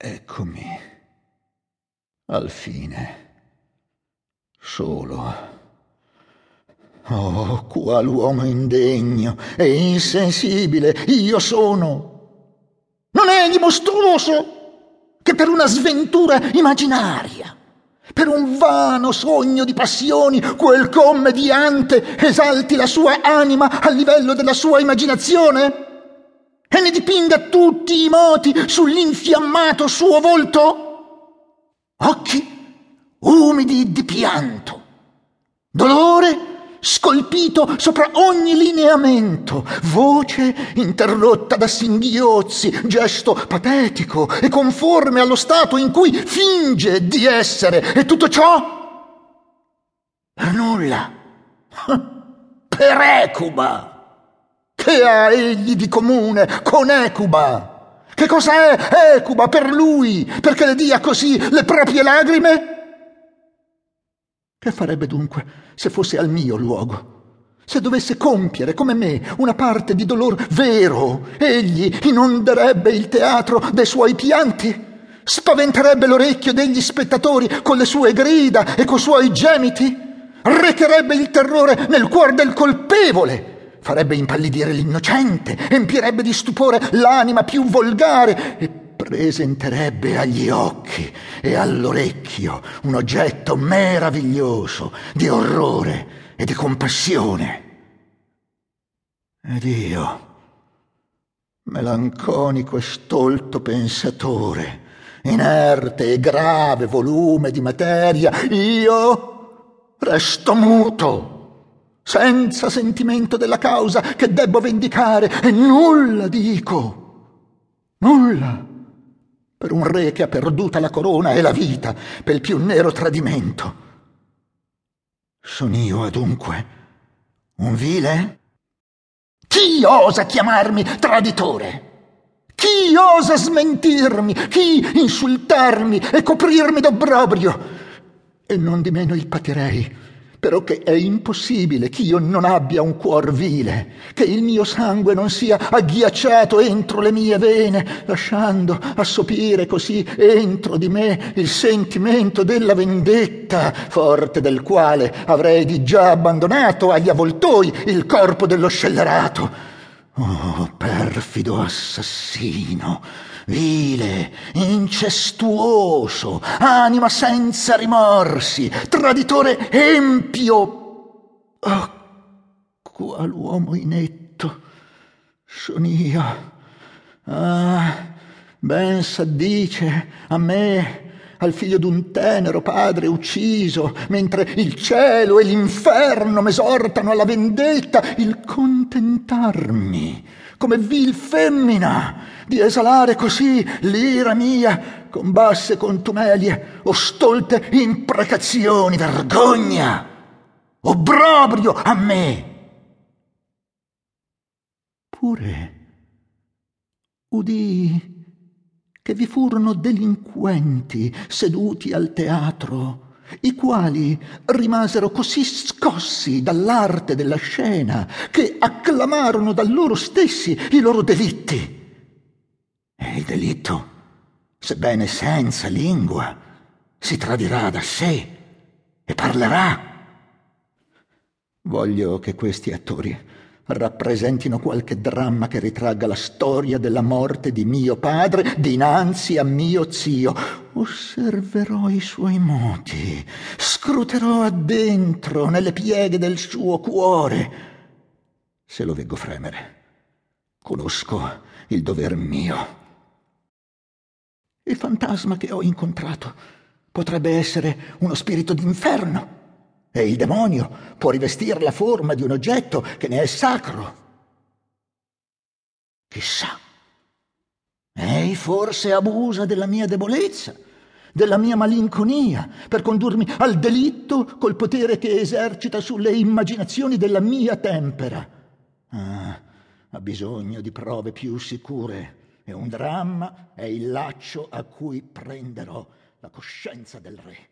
Eccomi. Al fine. Solo. Oh, qual uomo indegno e insensibile io sono! Non è egli mostruoso che per una sventura immaginaria, per un vano sogno di passioni, quel commediante esalti la sua anima al livello della sua immaginazione? E ne dipinga tutti i moti sull'infiammato suo volto? Occhi umidi di pianto, dolore scolpito sopra ogni lineamento, voce interrotta da singhiozzi, gesto patetico e conforme allo stato in cui finge di essere, e tutto ciò per nulla, per Ecuba. Che ha egli di comune con Ecuba? Che cosa è Ecuba per lui, perché le dia così le proprie lagrime? Che farebbe dunque se fosse al mio luogo? Se dovesse compiere, come me, una parte di dolor vero, egli inonderebbe il teatro dei suoi pianti? Spaventerebbe l'orecchio degli spettatori con le sue grida e coi suoi gemiti? Recherebbe il terrore nel cuore del colpevole? Farebbe impallidire l'innocente? Empirebbe di stupore l'anima più volgare? E presenterebbe agli occhi e all'orecchio un oggetto meraviglioso di orrore e di compassione. Ed io, melanconico e stolto pensatore, inerte e grave volume di materia, io resto muto senza sentimento della causa che debbo vendicare e nulla dico, nulla per un re che ha perduta la corona e la vita per il più nero tradimento. Sono io adunque un vile? Chi osa chiamarmi traditore? Chi osa smentirmi? Chi insultarmi e coprirmi d'obbrobrio? E non di meno il patirei però che è impossibile che io non abbia un cuor vile, che il mio sangue non sia agghiacciato entro le mie vene, lasciando assopire così entro di me il sentimento della vendetta, forte del quale avrei di già abbandonato agli avvoltoi il corpo dello scellerato. Oh, perfido assassino! vile, incestuoso, anima senza rimorsi, traditore empio. Oh, qual uomo inetto son io. Ah, ben s'addice a me, al figlio d'un tenero padre ucciso, mentre il cielo e l'inferno m'esortano alla vendetta, il contentarmi come vil femmina di esalare così l'ira mia con basse contumelie o stolte imprecazioni, vergogna, obbrobrio a me. Pure udì che vi furono delinquenti seduti al teatro, i quali rimasero così scossi dall'arte della scena che acclamarono da loro stessi i loro delitti. E il delitto, sebbene senza lingua, si tradirà da sé e parlerà. Voglio che questi attori rappresentino qualche dramma che ritragga la storia della morte di mio padre dinanzi a mio zio. Osserverò i suoi moti, scruterò addentro nelle pieghe del suo cuore. Se lo veggo fremere, conosco il dover mio. Il fantasma che ho incontrato potrebbe essere uno spirito d'inferno e il demonio può rivestire la forma di un oggetto che ne è sacro. Chissà. Ei forse abusa della mia debolezza, della mia malinconia, per condurmi al delitto col potere che esercita sulle immaginazioni della mia tempera. Ah, ha bisogno di prove più sicure e un dramma è il laccio a cui prenderò la coscienza del re.